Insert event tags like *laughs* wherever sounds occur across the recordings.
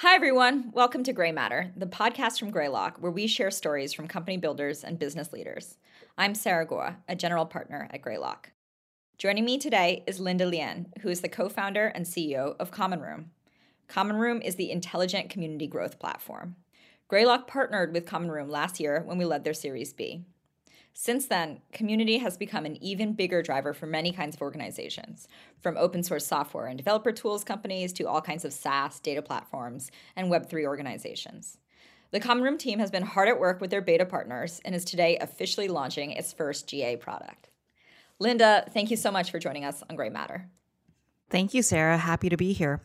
Hi, everyone. Welcome to Grey Matter, the podcast from Greylock, where we share stories from company builders and business leaders. I'm Sarah Guo, a general partner at Greylock. Joining me today is Linda Lian, who is the co founder and CEO of Common Room. Common Room is the intelligent community growth platform. Greylock partnered with Common Room last year when we led their Series B. Since then, community has become an even bigger driver for many kinds of organizations, from open source software and developer tools companies to all kinds of SaaS, data platforms, and Web3 organizations. The Common Room team has been hard at work with their beta partners and is today officially launching its first GA product. Linda, thank you so much for joining us on Grey Matter. Thank you, Sarah. Happy to be here.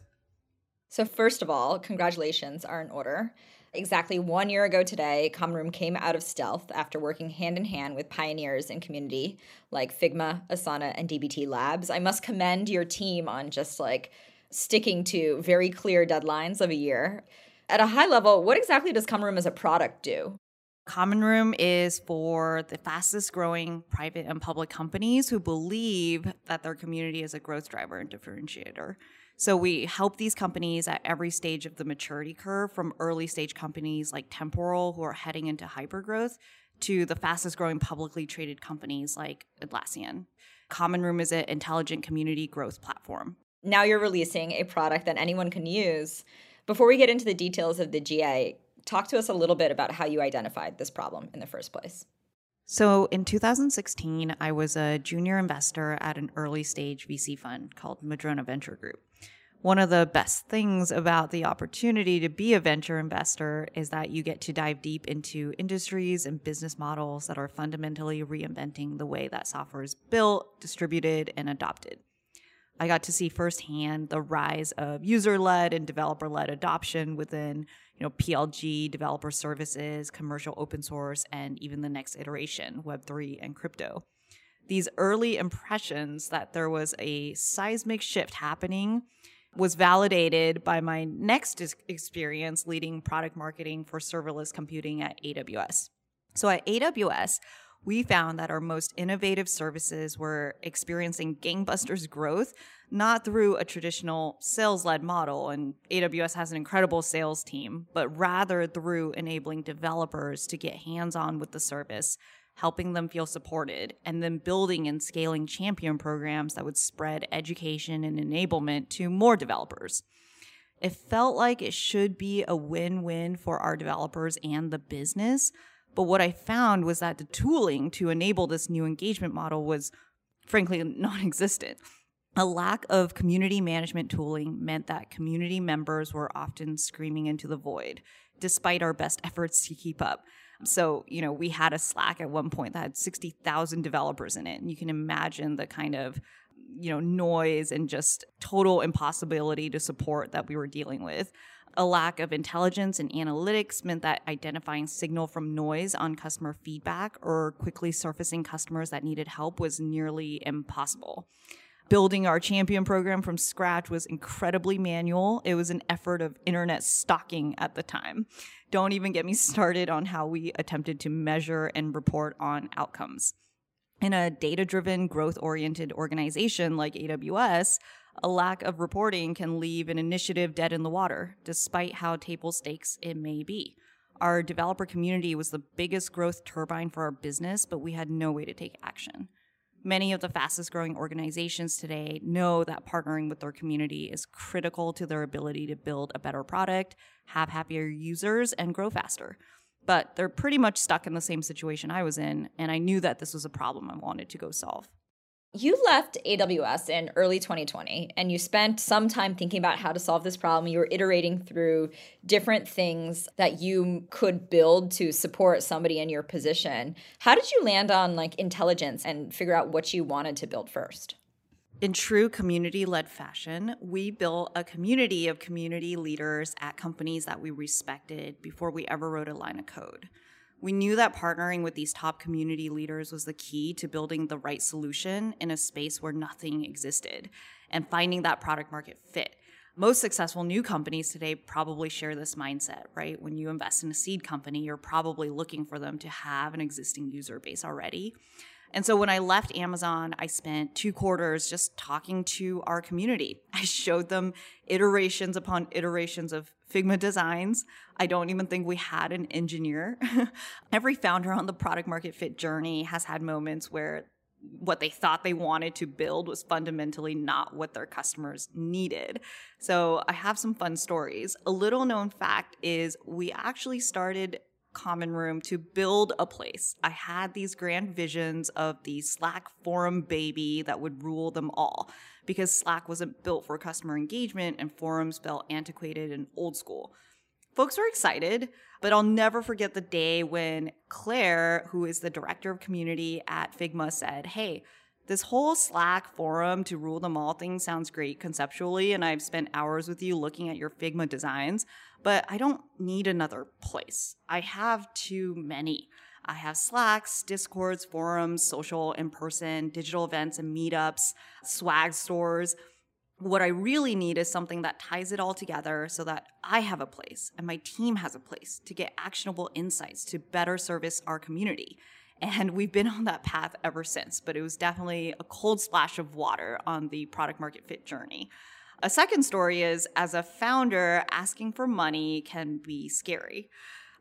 So, first of all, congratulations are in order. Exactly one year ago today, Common Room came out of stealth after working hand in hand with pioneers in community like Figma, Asana, and DBT Labs. I must commend your team on just like sticking to very clear deadlines of a year. At a high level, what exactly does Common Room as a product do? Common Room is for the fastest growing private and public companies who believe that their community is a growth driver and differentiator. So we help these companies at every stage of the maturity curve from early stage companies like Temporal who are heading into hypergrowth to the fastest growing publicly traded companies like Atlassian. Common Room is an intelligent community growth platform. Now you're releasing a product that anyone can use. Before we get into the details of the GA, talk to us a little bit about how you identified this problem in the first place. So in 2016, I was a junior investor at an early stage VC fund called Madrona Venture Group. One of the best things about the opportunity to be a venture investor is that you get to dive deep into industries and business models that are fundamentally reinventing the way that software is built, distributed, and adopted. I got to see firsthand the rise of user-led and developer-led adoption within, you know, PLG, developer services, commercial open source, and even the next iteration, Web3 and crypto. These early impressions that there was a seismic shift happening was validated by my next experience leading product marketing for serverless computing at AWS. So at AWS, we found that our most innovative services were experiencing gangbusters growth, not through a traditional sales led model, and AWS has an incredible sales team, but rather through enabling developers to get hands on with the service, helping them feel supported, and then building and scaling champion programs that would spread education and enablement to more developers. It felt like it should be a win win for our developers and the business but what I found was that the tooling to enable this new engagement model was frankly *laughs* non existent. A lack of community management tooling meant that community members were often screaming into the void, despite our best efforts to keep up. So, you know, we had a Slack at one point that had 60,000 developers in it. And you can imagine the kind of, you know, noise and just total impossibility to support that we were dealing with. A lack of intelligence and analytics meant that identifying signal from noise on customer feedback or quickly surfacing customers that needed help was nearly impossible. Building our champion program from scratch was incredibly manual. It was an effort of internet stalking at the time. Don't even get me started on how we attempted to measure and report on outcomes. In a data driven, growth oriented organization like AWS, a lack of reporting can leave an initiative dead in the water, despite how table stakes it may be. Our developer community was the biggest growth turbine for our business, but we had no way to take action. Many of the fastest growing organizations today know that partnering with their community is critical to their ability to build a better product, have happier users, and grow faster. But they're pretty much stuck in the same situation I was in, and I knew that this was a problem I wanted to go solve. You left AWS in early 2020 and you spent some time thinking about how to solve this problem. You were iterating through different things that you could build to support somebody in your position. How did you land on like intelligence and figure out what you wanted to build first? In true community led fashion, we built a community of community leaders at companies that we respected before we ever wrote a line of code. We knew that partnering with these top community leaders was the key to building the right solution in a space where nothing existed and finding that product market fit. Most successful new companies today probably share this mindset, right? When you invest in a seed company, you're probably looking for them to have an existing user base already. And so when I left Amazon, I spent two quarters just talking to our community. *laughs* I showed them iterations upon iterations of Figma Designs. I don't even think we had an engineer. *laughs* Every founder on the product market fit journey has had moments where what they thought they wanted to build was fundamentally not what their customers needed. So I have some fun stories. A little known fact is we actually started Common Room to build a place. I had these grand visions of the Slack forum baby that would rule them all because Slack wasn't built for customer engagement and forums felt antiquated and old school. Folks were excited, but I'll never forget the day when Claire, who is the director of community at Figma, said, Hey, this whole Slack forum to rule them all thing sounds great conceptually, and I've spent hours with you looking at your Figma designs, but I don't need another place. I have too many. I have Slacks, Discords, forums, social, in person, digital events and meetups, swag stores. What I really need is something that ties it all together so that I have a place and my team has a place to get actionable insights to better service our community. And we've been on that path ever since, but it was definitely a cold splash of water on the product market fit journey. A second story is as a founder, asking for money can be scary.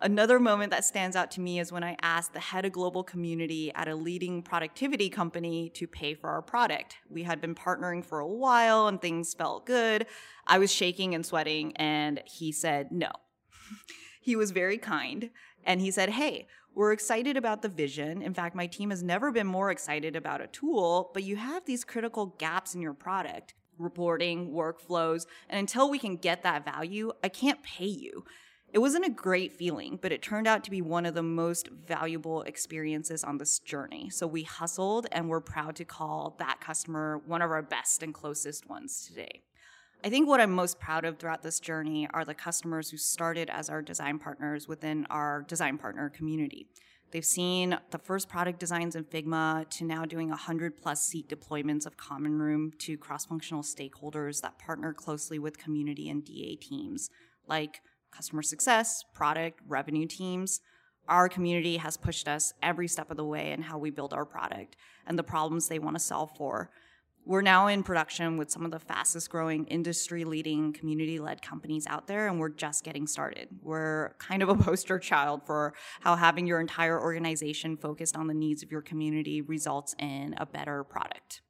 Another moment that stands out to me is when I asked the head of global community at a leading productivity company to pay for our product. We had been partnering for a while and things felt good. I was shaking and sweating, and he said no. *laughs* he was very kind, and he said, Hey, we're excited about the vision. In fact, my team has never been more excited about a tool, but you have these critical gaps in your product reporting, workflows, and until we can get that value, I can't pay you. It wasn't a great feeling, but it turned out to be one of the most valuable experiences on this journey. So we hustled and we're proud to call that customer one of our best and closest ones today. I think what I'm most proud of throughout this journey are the customers who started as our design partners within our design partner community. They've seen the first product designs in Figma to now doing 100 plus seat deployments of Common Room to cross functional stakeholders that partner closely with community and DA teams, like customer success, product, revenue teams. Our community has pushed us every step of the way in how we build our product and the problems they want to solve for. We're now in production with some of the fastest growing industry leading community led companies out there, and we're just getting started. We're kind of a *laughs* poster child for how having your entire organization focused on the needs of your community results in a better product.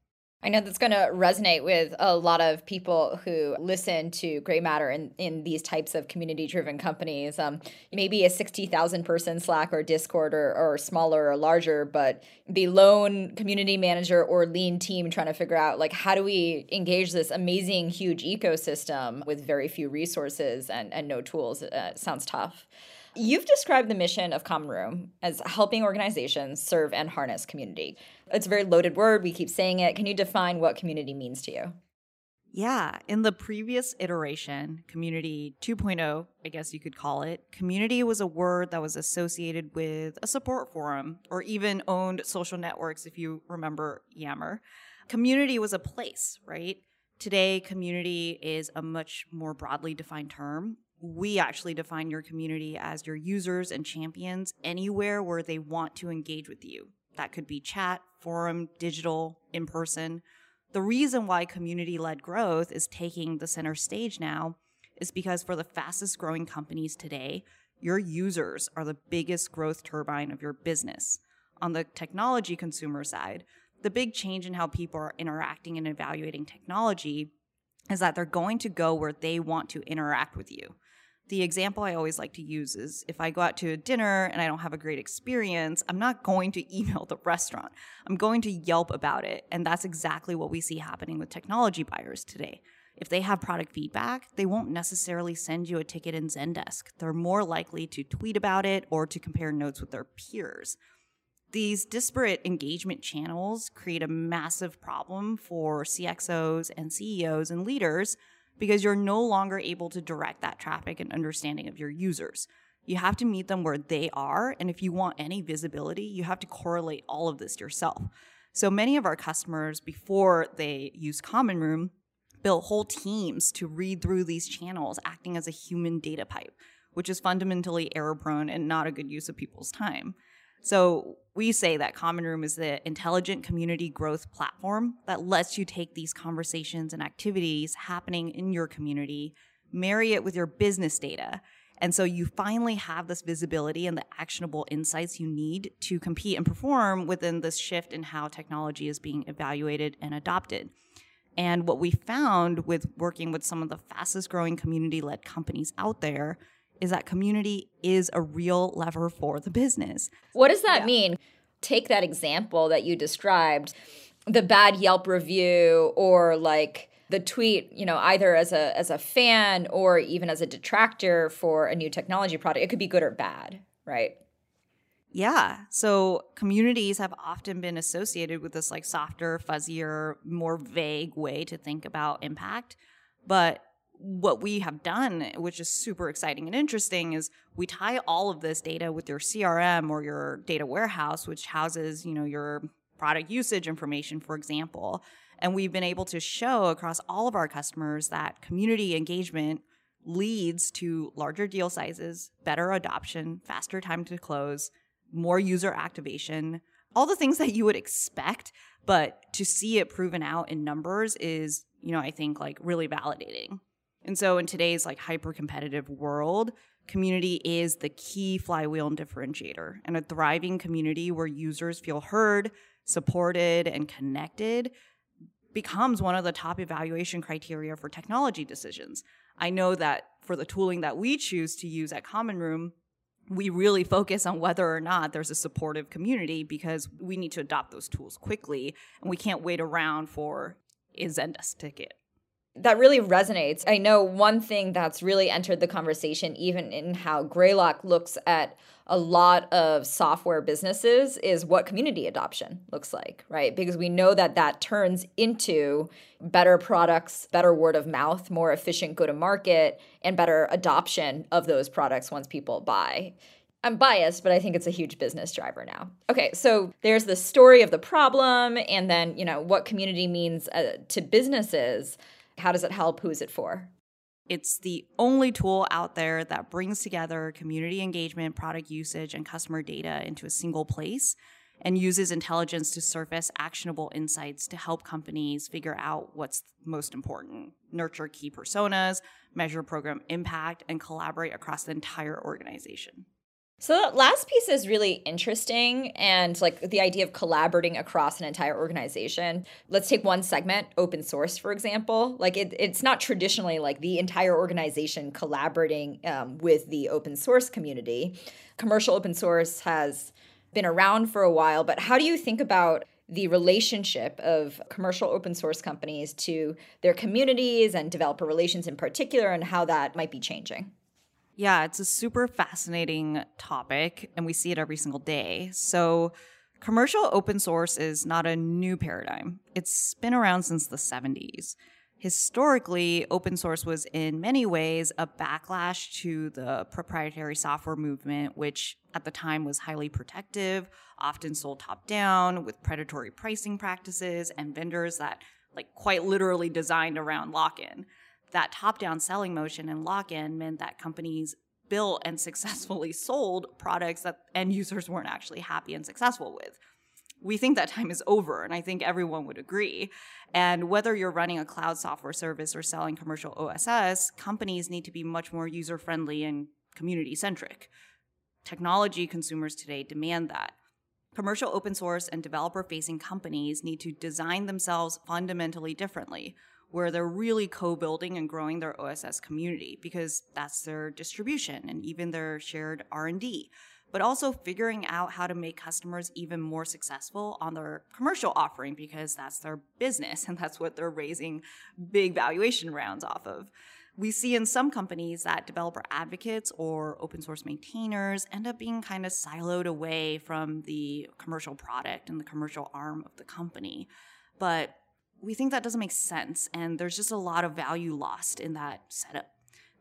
I know that's going to resonate with a lot of people who listen to Grey Matter in, in these types of community driven companies. Um, maybe a 60,000 person Slack or Discord or, or smaller or larger, but the lone community manager or lean team trying to figure out like how do we engage this amazing, huge ecosystem with very few resources and, and no tools uh, sounds tough. You've described the mission of Common Room as helping organizations serve and harness community. It's a very loaded word. We keep saying it. Can you define what community means to you? Yeah, in the previous iteration, Community 2.0, I guess you could call it, community was a word that was associated with a support forum or even owned social networks, if you remember Yammer. Community was a place, right? Today, community is a much more broadly defined term we actually define your community as your users and champions anywhere where they want to engage with you. That could be chat, forum, digital, in person. The reason why community led growth is taking the center stage now is because for the fastest growing companies today, your users are the biggest growth turbine of your business. On the technology consumer side, the big change in how people are interacting and evaluating technology is that they're going to go where they want to interact with you the example I always like to use is if I go out to a dinner and I don't have a great experience, I'm not going to *laughs* email the restaurant. I'm going to Yelp about it. And that's exactly what we see happening with technology buyers today. If they have product feedback, they won't necessarily send you a ticket in Zendesk. They're more likely to tweet about it or to compare notes with their peers. These disparate engagement channels create a massive problem for CXOs and CEOs and leaders because you're no longer able to direct that traffic and understanding of your users. You have to meet them where they are. And if you want any visibility, you have to correlate all of this yourself. So many of our customers, before they use Common Room, built whole teams to read through these channels, acting as a human data pipe, which is fundamentally error prone and not a good use of people's time. So we say that Common Room is the intelligent community growth platform that lets you take these conversations and activities happening in your community, marry it with your business data. And so you finally have this visibility and the actionable insights you need to compete and perform within this shift in how technology is being evaluated and adopted. And what we found with working with some of the fastest growing community led companies out there is that community is a real lever for the business. What does that yeah. mean? Take that example that you described the bad Yelp review or like the tweet, you know, either as a as a fan or even as a detractor for a new technology product. It could be good or bad, right? Yeah. So communities have often been associated with this like softer, fuzzier, more vague way to think about impact. But what we have done, which is super exciting and interesting, is we tie all of this data with your CRM or your data warehouse, which houses, you know, your product usage information, for example. And we've been able to show across all of our customers that community engagement leads to larger deal sizes, better adoption, faster time to close, more user activation, all the things that you would expect. But to see it proven out in numbers is, you know, I think like really validating. And so in today's like hyper competitive world, community is the key flywheel and differentiator. And a thriving community where users feel heard, supported, and connected becomes one of the top evaluation criteria for technology decisions. I know that for the tooling that we choose to use at Common Room, we really focus on whether or not there's a supportive community because we need to adopt those tools quickly and we can't wait around for a Zendesk ticket that really resonates. I know one thing that's really entered the conversation, even in how Greylock looks at a lot of software businesses, is what community adoption looks like, right? Because we know that that turns into better products, better word of mouth, more efficient go to market, and better adoption of those products once people buy. I'm biased, but I think it's a huge business driver now. Okay, so there's the story of the problem, and then, you know, what community means uh, to businesses. How does it help? Who is it for? It's the only tool out there that brings together community engagement, product usage, and customer data into a single place and uses intelligence to surface actionable insights to help companies figure out what's most important, nurture key personas, measure program impact, and collaborate across the entire organization. So that last piece is really interesting and like the idea of collaborating across an entire organization. Let's take one segment, open source, for example. Like it, it's not traditionally like the entire organization collaborating um, with the open source community. Commercial open source has been around for a while, but how do you think about the relationship of commercial open source companies to their communities and developer relations in particular and how that might be changing? Yeah, it's a super fascinating topic, and we see it every single day. So, commercial open source is not a new paradigm, it's been around since the 70s. Historically, open source was in many ways a backlash to the proprietary software movement, which at the time was highly protective, often sold top down with predatory pricing practices and vendors that like quite literally designed around lock in that top down selling motion and lock in meant that companies built and successfully *laughs* sold products that end users weren't actually happy and successful with. We think that time is over, and I think everyone would agree. And whether you're running a cloud software service or selling commercial OSS, companies need to be much more user friendly and community centric. Technology consumers today demand that. Commercial open source and developer facing companies need to design themselves fundamentally differently where they're really co-building and growing their OSS community because that's their distribution and even their shared R&D but also figuring out how to make customers even more successful on their commercial offering because that's their business *laughs* and that's what they're raising big valuation rounds off of. We see in some companies that developer advocates or open source maintainers end up being kind of siloed away from the commercial product and the commercial arm of the company. But we think that doesn't make sense, and there's just a lot of value lost in that setup.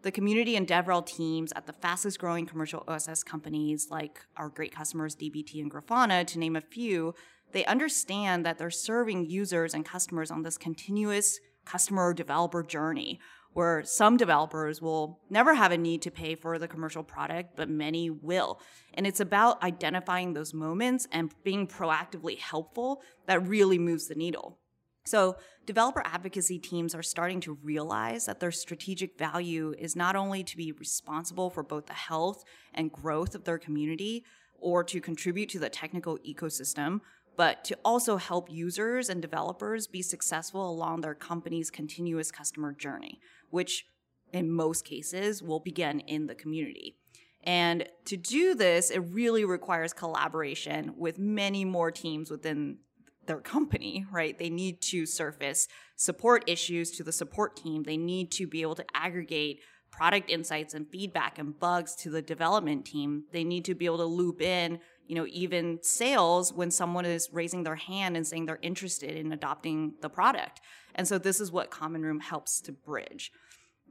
The community and DevRel teams at the fastest growing commercial OSS companies, like our great customers DBT and Grafana, to name a few, they understand that they're serving users and customers on this continuous customer developer journey where some developers will never have a need to pay for the commercial product, but many will. And it's about identifying those moments and being proactively helpful that really moves the needle. So, developer advocacy teams are starting to realize that their strategic value is not only to be responsible for both the health and growth of their community or to contribute to the technical ecosystem, but to also help users and developers be successful along their company's continuous customer journey, which in most cases will begin in the community. And to do this, it really requires collaboration with many more teams within their company, right? They need to surface support issues to the support team. They need to be able to aggregate product insights and feedback and bugs to the development team. They need to be able to loop in, you know, even sales when someone is raising their hand and saying they're interested in adopting the product. And so this is what Common Room helps to bridge.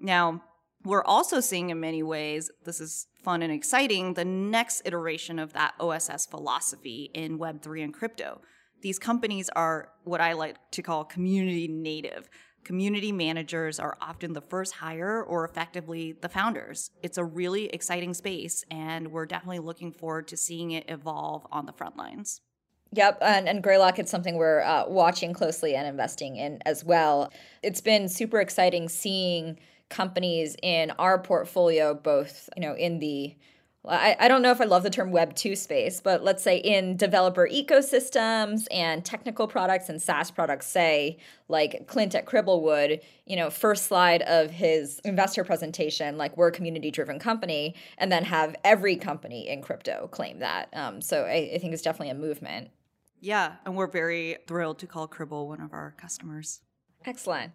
Now, we're also seeing in many ways, this is fun and exciting, the next iteration of that OSS philosophy in Web3 and crypto these companies are what I like to call community native. Community managers are often the first hire or effectively the founders. It's a really exciting space, and we're definitely looking forward to seeing it evolve on the front lines. Yep, and, and Greylock, it's something we're uh, watching closely and investing in as well. It's been super exciting seeing companies in our portfolio, both you know in the I, I don't know if I love the term Web 2 space, but let's say in developer ecosystems and technical products and SaaS products, say like Clint at Cribblewood, you know, first slide of his investor presentation, like we're a community driven company, and then have every company in crypto claim that. Um, so I, I think it's definitely a movement. Yeah, and we're very thrilled to call Cribl one of our customers. Excellent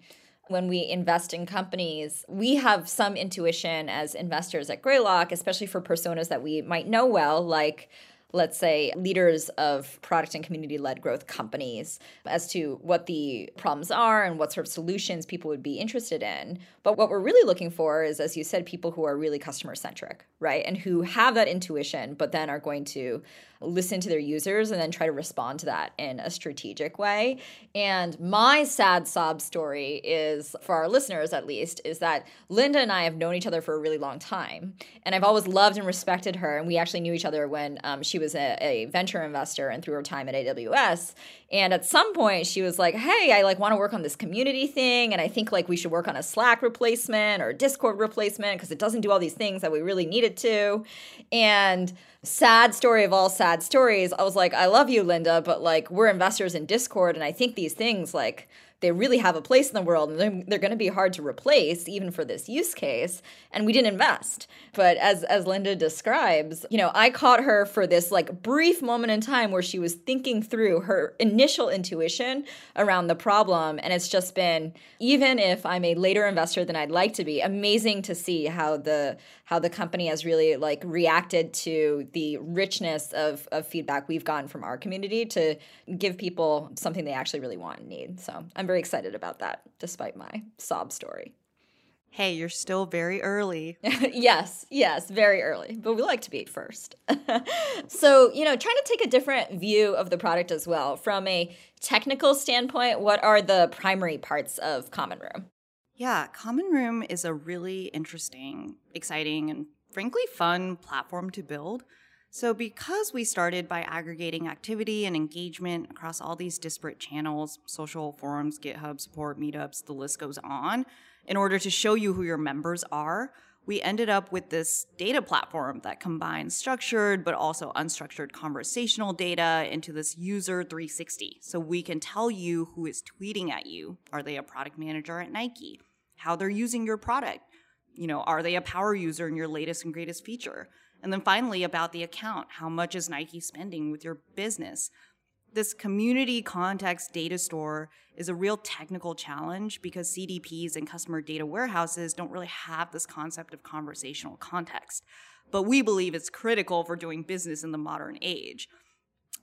when we invest in companies, we have some intuition as investors at Greylock, especially for personas that we might know well, like let's say, leaders of product and community led growth companies as to what the problems are and what sort of solutions people would be interested in. But what we're really looking for is, as you said, people who are really customer centric, right? And who have that intuition, but then are going to listen to their users and then try to respond to that in a strategic way. And my sad sob story is, for our listeners at least, is that Linda and I have known each other for a really long time. And I've always loved and respected her. And we actually knew each other when um, she was a, a venture investor and through her time at AWS. And at some point, she was like, "Hey, I like want to work on this community thing, and I think like we should work on a Slack replacement or Discord replacement because it doesn't do all these things that we really need it to." And sad story of all sad stories, I was like, "I love you, Linda, but like we're investors in Discord, and I think these things like." They really have a place in the world and they're, they're going to be hard to replace even for this use case and we didn't invest. But as as linda describes you know i caught her for this like brief moment in time where she was thinking through her initial intuition around the problem and it's just been even if i'm a later investor than i'd like to be amazing to see how the how the company has really like reacted to the richness of, of feedback we've gotten from our community to give people something they actually really want and need. So i'm very very excited about that, despite my sob story. Hey, you're still very early. *laughs* yes, yes, very early, but we like to be first. *laughs* so, you know, trying to take a different view of the product as well. From a technical standpoint, what are the primary parts of Common Room? Yeah, Common Room is a really interesting, exciting, and frankly fun platform to build. So, because we started by aggregating activity and engagement across all these disparate channels social forums, GitHub support, meetups, the list goes on in order to show you who your members are, we ended up with this data platform that combines structured but also unstructured conversational data into this user 360. So we can tell you who is tweeting at you. Are they a product manager at Nike? How they're using your product? You know, are they a power user in your latest and greatest feature? And then finally, about the account how much is Nike spending with your business? This community context data store is a real technical challenge because CDPs and customer data warehouses don't really have this concept of conversational context. But we believe it's critical for doing business in the modern age.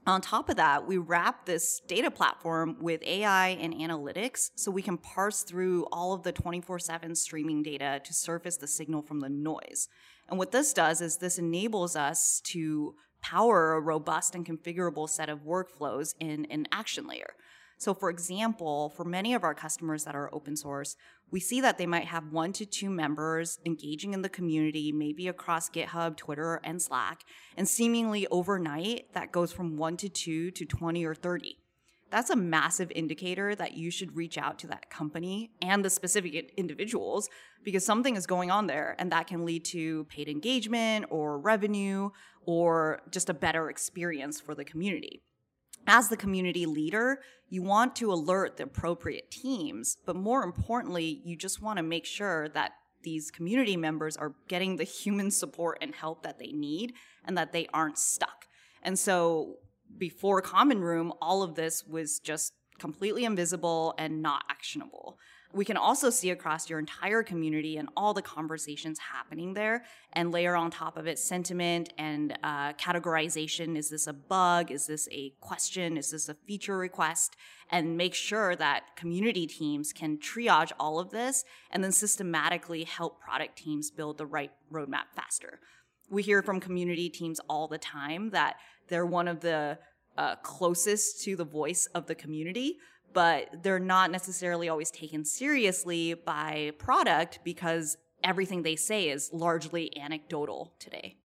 On top of that, we wrap this data platform with AI and analytics so we can parse through all of the 24 7 streaming data to surface the signal from the noise. And what this does is this enables us to power a robust and configurable set of workflows in an action layer. So, for example, for many of our customers that are open source, we see that they might have one to two members engaging in the community, maybe across GitHub, Twitter, and Slack. And seemingly overnight, that goes from one to two to 20 or 30. that's a massive indicator that you should reach out to that company and the specific individuals because something is going on there and that can lead to paid engagement or revenue or just a better experience for the community. As the community leader, you want to alert the appropriate teams, but more importantly, you just want to make sure that these community members are getting the human support and help that they need and that they aren't stuck. And so before Common Room, all of this was just completely invisible and not actionable. We can also see across your entire community and all the conversations happening there and layer on top of it sentiment and uh, categorization. Is this a bug? Is this a question? Is this a feature request? And make sure that community teams can triage all of this and then systematically help product teams build the right roadmap faster. We hear from community teams all the time that they're one of the uh, closest to the voice of the community, but they're not necessarily always taken seriously by product because everything they say is largely anecdotal today.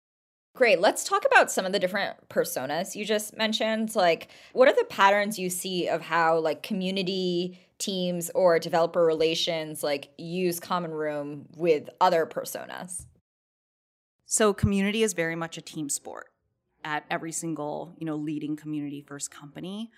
Great. Let's talk about some of the different personas you just mentioned. Like, what are the patterns you see of how like community teams or developer relations like use Common Room with other personas? So, community is very much a team sport at every single, you know, leading community first company.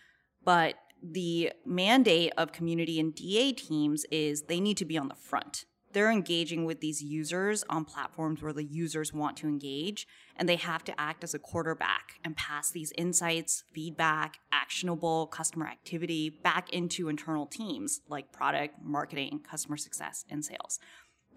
But the mandate of community and DA teams is they need to be on the front. They're engaging with these users on platforms where the users want to engage, and they have to act as a quarterback and pass these insights, feedback, actionable customer activity back into internal teams like product, marketing, customer success, and sales.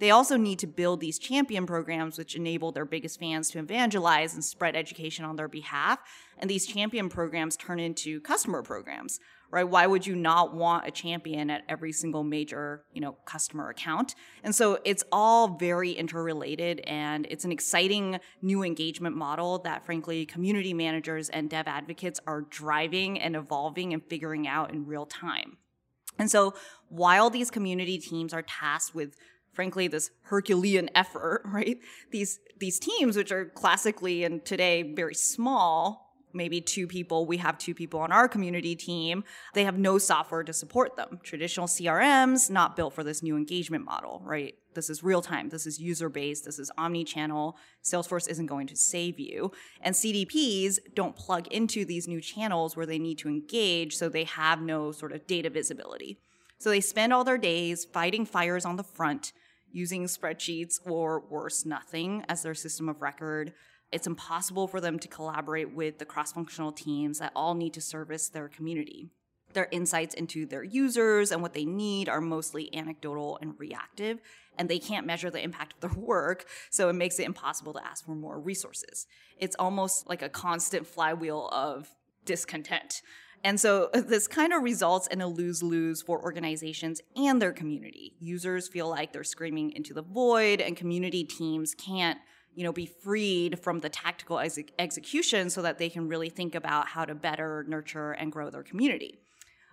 They also need to build these champion programs, which enable their biggest fans to evangelize and spread education on their behalf. And these champion programs turn into customer programs, right? Why would you not want a champion at every single major, you know, customer account? And so it's all very interrelated and it's an exciting new engagement model that frankly community managers and dev advocates are driving and evolving and figuring out in real time. And so while these community teams are tasked with frankly this herculean effort *laughs* right these these teams which are classically and today very small maybe two people we have two people on our community team they have no software to support them. Traditional crms not built for this new engagement model right? This is real time this is user based this is omni-channel. Salesforce isn't going to save you. And cdps don't plug into these new channels where they need to engage so they have no sort of data visibility. So they spend all their days fighting fires on the front, using spreadsheets or worse, nothing as their system of record. It's impossible for them to collaborate with the cross functional teams that all need to service their community. Their insights into their users and what they need are mostly anecdotal and reactive, and they can't measure the impact of their *laughs* work, so it makes it impossible to ask for more resources. It's almost like a constant flywheel of discontent. And so *laughs* this kind of results in a lose lose for organizations and their community. Users feel like they're screaming into the void, and community teams can't you know be freed from the tactical ex- execution so that they can really think about how to better nurture and grow their community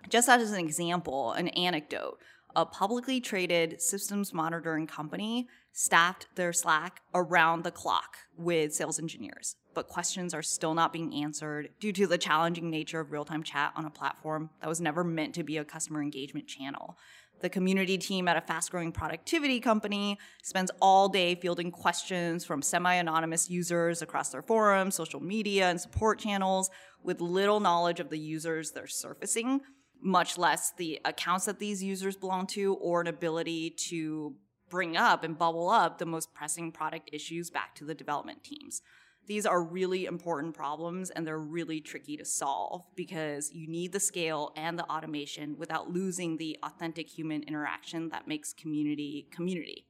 just as an example an anecdote a publicly traded systems monitoring company staffed their slack around the clock with sales engineers but questions are still not being answered due to the challenging nature of real time chat on a platform that was never meant to be a customer engagement channel. The community team at a fast growing productivity company spends all day fielding questions from semi anonymous users across their forums, social media, and support channels with little knowledge of the users they're surfacing, much less the accounts that these users belong to or an ability to bring up and bubble up the most pressing product issues back to the development teams these are really important problems and they're really tricky to solve because you need the scale and the automation without losing the authentic human interaction that makes community community.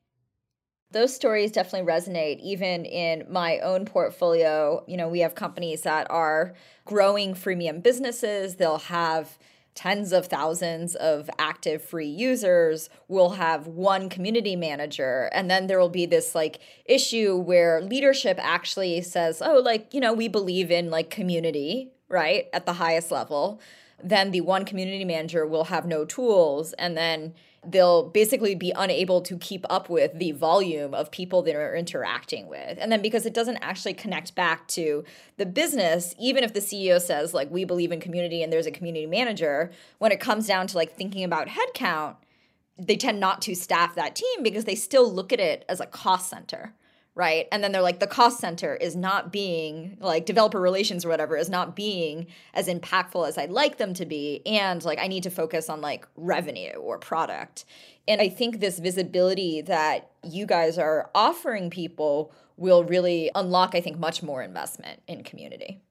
Those stories definitely resonate even in my own portfolio. You know, we have companies that are growing freemium businesses. They'll have tens of thousands of active free users will have one community manager. And then there will be this like issue where leadership actually says oh like you know we believe in like community right at the highest level. Then the one community manager will have no tools. And then they'll basically be unable to keep up with the volume of people that are interacting with. And then because it doesn't actually connect back to the business, even if the CEO says, like, we believe in community and there's a community manager, when it comes down to like thinking about headcount, they tend not to staff that team because they still look at it as a cost center right? And then they're like, the cost center is not being like developer relations or whatever is not being as impactful as I'd like them to be. And like, I need to focus on like revenue or product. And I think this visibility that you guys are offering people will really unlock, I think, much more investment in community.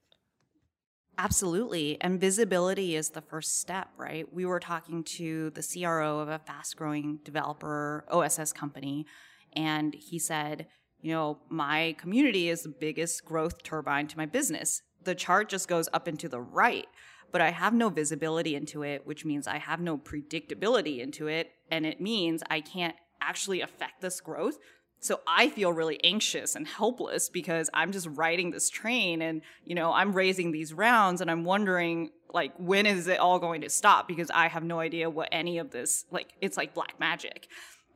Absolutely. And visibility is the first step, right? We were talking to the CRO of a fast growing developer OSS company, and he said, you know, my community is the biggest growth turbine to my business. The chart just goes up and to the right, but I have no visibility into it, which means I have no predictability into it. And it means I can't actually affect this growth. So I feel really anxious and helpless because I'm just riding this train and, you know, I'm raising these rounds and I'm wondering, like, when is it all going to stop? Because I have no idea what any of this, like, it's like black magic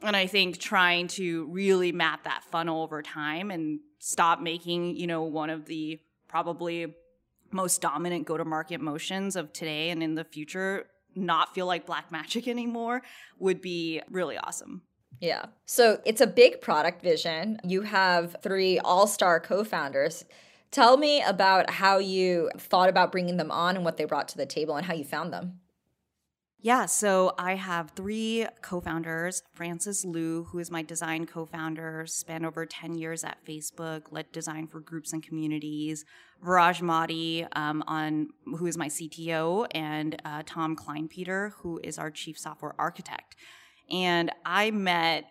and I think trying to really map that funnel over time and stop making, you know, one of the probably most dominant go to market motions of today and in the future not feel like black magic *laughs* anymore would be really awesome. Yeah. So it's a big product vision. You have three all star co founders. Tell me about how you thought about bringing them on and what they brought to the table and how you found them. Yeah, so I have three co founders Francis Liu, who is my design co founder, spent over 10 years at Facebook, led design for groups and communities. Viraj Modi, um, on, who is my CTO, and uh, Tom Kleinpeter, who is our chief software architect. And I met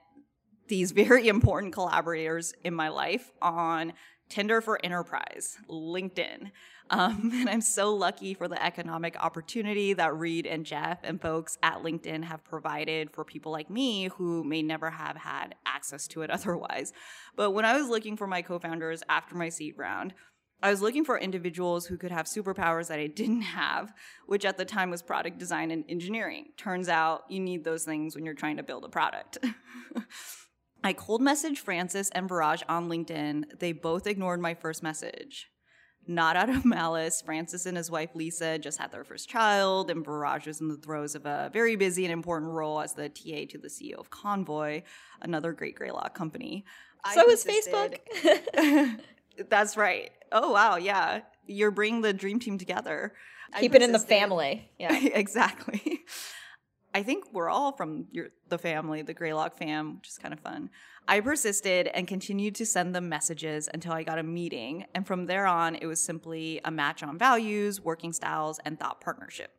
these *laughs* very important collaborators in my life on Tinder for Enterprise, LinkedIn. Um, *laughs* and I'm so lucky for the economic opportunity that Reed and Jeff and folks at LinkedIn have provided for people like me who may never have had access to it *laughs* otherwise. But when I was looking for my co founders after my seed round, I was looking for individuals who could have superpowers that I didn't have, which at the time was product design and engineering. Turns out you need those things when you're trying to build a product. *laughs* I cold messaged Francis and Viraj on LinkedIn. They both ignored my first message not out of *laughs* malice. Francis and his wife Lisa just had their first child, and Viraj was in the throes of a very busy and important role as the TA to the CEO of Convoy, another great Greylock company. So is Facebook. *laughs* That's right. Oh wow, yeah. You're bringing the dream team together. Keep it in the family. Yeah, *laughs* exactly. I think we're all from your, the family, the Greylock fam, which is kind of fun. I persisted and continued to send them messages until I got a meeting. And from there on, it was simply a match on values, working styles, and thought partnership.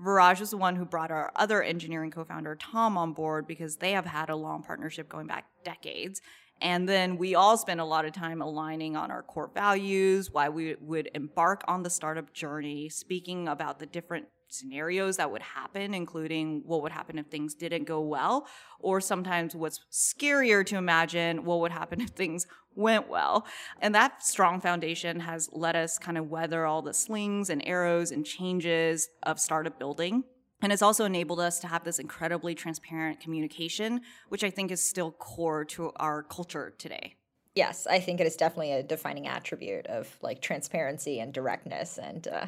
Viraj was the one who brought our other engineering co founder, Tom, on board because they have had a long partnership going back decades. And then we all spent a lot of time aligning on our core values, why we would embark on the startup journey, speaking about the different scenarios that would happen, including what would happen if things didn't go well, or sometimes what's scarier to imagine what would happen *laughs* if things went well. And that strong foundation has let us kind of weather all the slings and arrows and changes of startup building. And it's also enabled us to have this incredibly transparent communication, which I think is still core to our culture today. Yes, I think it is definitely a defining attribute of like transparency and directness and uh,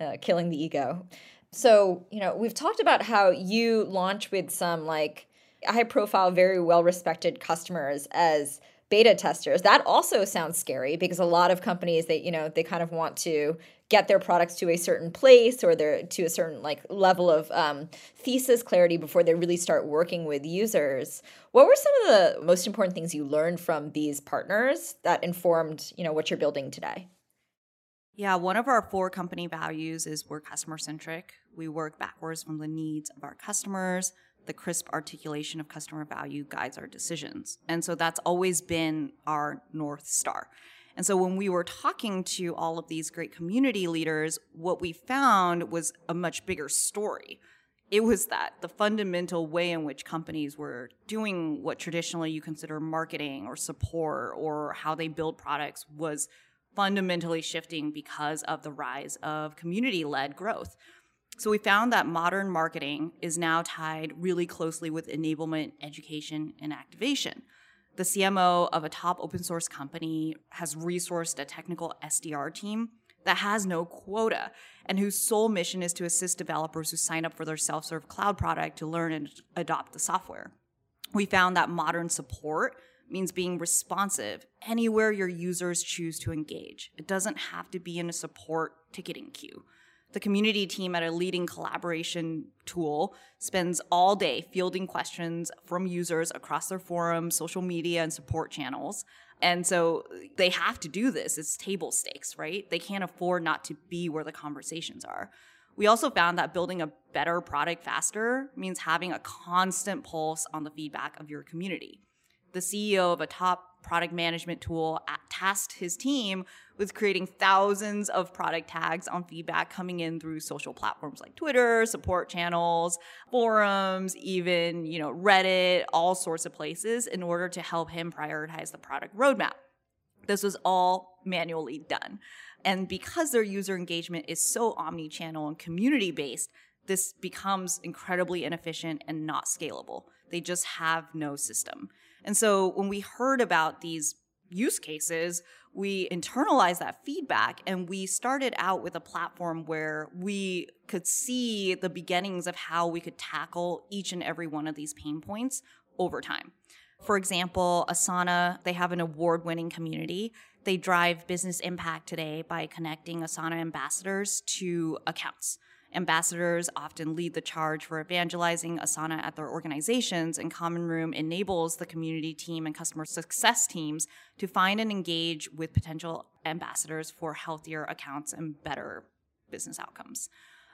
uh, killing the ego. So, you know, we've talked about how you launch with some like high profile, very well respected customers as beta testers. That also sounds scary because a lot of companies they, you know, they kind of want to get their products to a certain place or they're to a certain like level of um, thesis clarity before they really start working with users. What were some of the most important things you learned from these partners that informed, you know, what you're building today? Yeah, one of our four company values is we're customer centric. We work backwards from the needs of our customers. The crisp articulation of customer value guides our decisions. And so that's always been our North Star. And so when we were talking to all of these great community leaders, what we found was a much bigger story. It was that the fundamental way in which companies were doing what traditionally you consider marketing or support or how they build products was fundamentally shifting because of the rise of community led growth. So we found that modern marketing is now tied really closely with enablement, education, and activation. The CMO of a top open source company has resourced a technical SDR team that has no quota and whose sole mission is to assist developers who sign up for their self serve cloud product to learn and adopt the software. We found that modern support means being responsive anywhere your users choose to engage. It doesn't have to be in a support ticketing queue. The community team at a leading collaboration tool spends all day fielding questions from users across their forums, social media, and support channels. And so they have to do this. It's table stakes, right? They can't afford not to be where the conversations are. We also found that building a better product faster means having a constant pulse on the feedback of your community. The CEO of a top product management tool tasked his team with creating thousands of product tags on feedback coming in through social platforms like Twitter, support channels, forums, even, you know, Reddit, all sorts of places in order to help him prioritize the product roadmap. This was all manually done. And because their user engagement is so omni-channel and community based, this becomes incredibly inefficient and not scalable. They just have no system. And so when we heard about these use cases, we internalized that feedback and we started out with a platform where we could see the beginnings of how we could tackle each and every one of these pain points over time. For example, Asana, they have an award winning community. They drive business impact today by connecting Asana ambassadors to accounts. Ambassadors often lead the charge for evangelizing Asana at their organizations, and Common Room enables the community team and customer success teams to find and engage with potential ambassadors for healthier accounts and better business outcomes.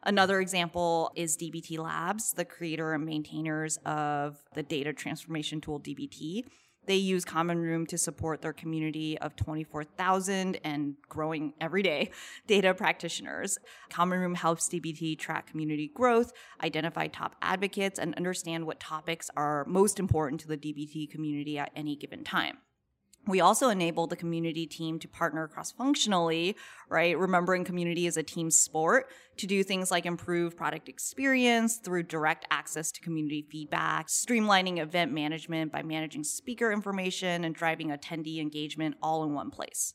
Another example is DBT Labs, the creator and maintainers of the data transformation tool DBT. They use Common Room to support their community of 24,000 and growing every day *laughs* data practitioners. Common Room helps DBT track community growth, identify top advocates, and understand what topics are most important to the DBT community at any given time. We also enable the community team to partner cross functionally, right? Remembering community is a team sport to do things like improve product experience through direct access to community feedback, streamlining event management by managing speaker information and driving attendee engagement all in one place.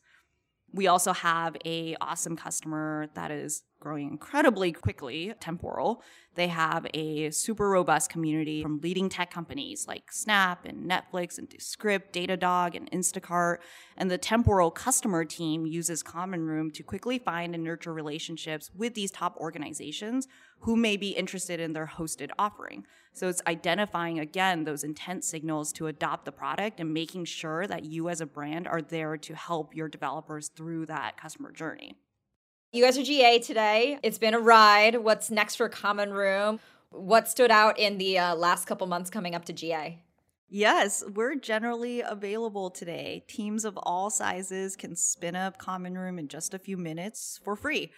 We also have a awesome customer that is growing incredibly quickly, Temporal. They have a super robust community from leading tech companies like Snap and Netflix and Descript, Datadog and Instacart. And the Temporal customer team uses Common Room to quickly find and nurture relationships with these top organizations who may be interested in their hosted offering. So it's identifying again those intent signals to adopt the product and making sure that you as a brand are there to help your developers through that customer journey. You guys are GA today. It's been a ride. What's next for Common Room? What stood out in the uh, last couple months coming up to GA? Yes, we're generally available today. Teams of all sizes can spin up Common Room in just a few minutes for free.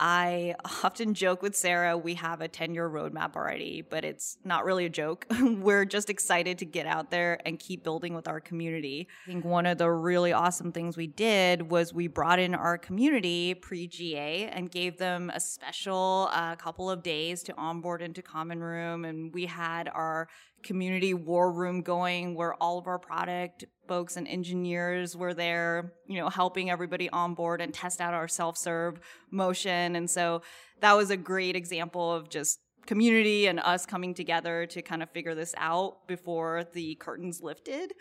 I often joke with Sarah, we have a 10 year roadmap already, but it's not really a joke. *laughs* We're just excited to get out there and keep building with our community. I think one of the really awesome things we did was we brought in our community pre GA and gave them a special uh, couple of days to onboard into Common Room. And we had our community war room going where all of our product folks and engineers were there, you know, helping everybody on board and test out our self-serve motion. And so that was a great example of just community and us coming together to kind of figure this out before the curtains lifted.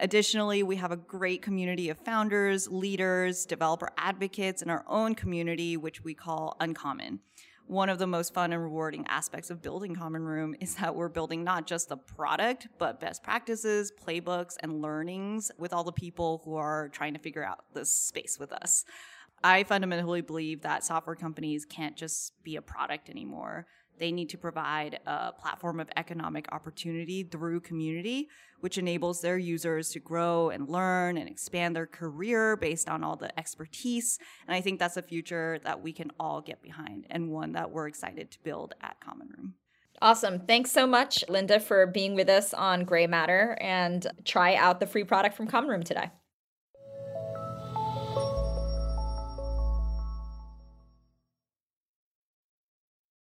Additionally, we have a great community of founders, leaders, developer advocates in our own community, which we call Uncommon one of the most fun and rewarding aspects of building Common Room is that we're building not just the product, but best practices, playbooks, and learnings with all the people who are trying to figure out this space with us. I fundamentally believe that software companies can't just be a product anymore. They need to provide a platform of economic opportunity through community, which enables their users to grow and learn and expand their career based on all the expertise. And I think that's a future that we can all get behind and one that we're excited to build at Common Room. Awesome. Thanks so much, Linda, for being with us on Grey Matter and try out the free product from Common Room today.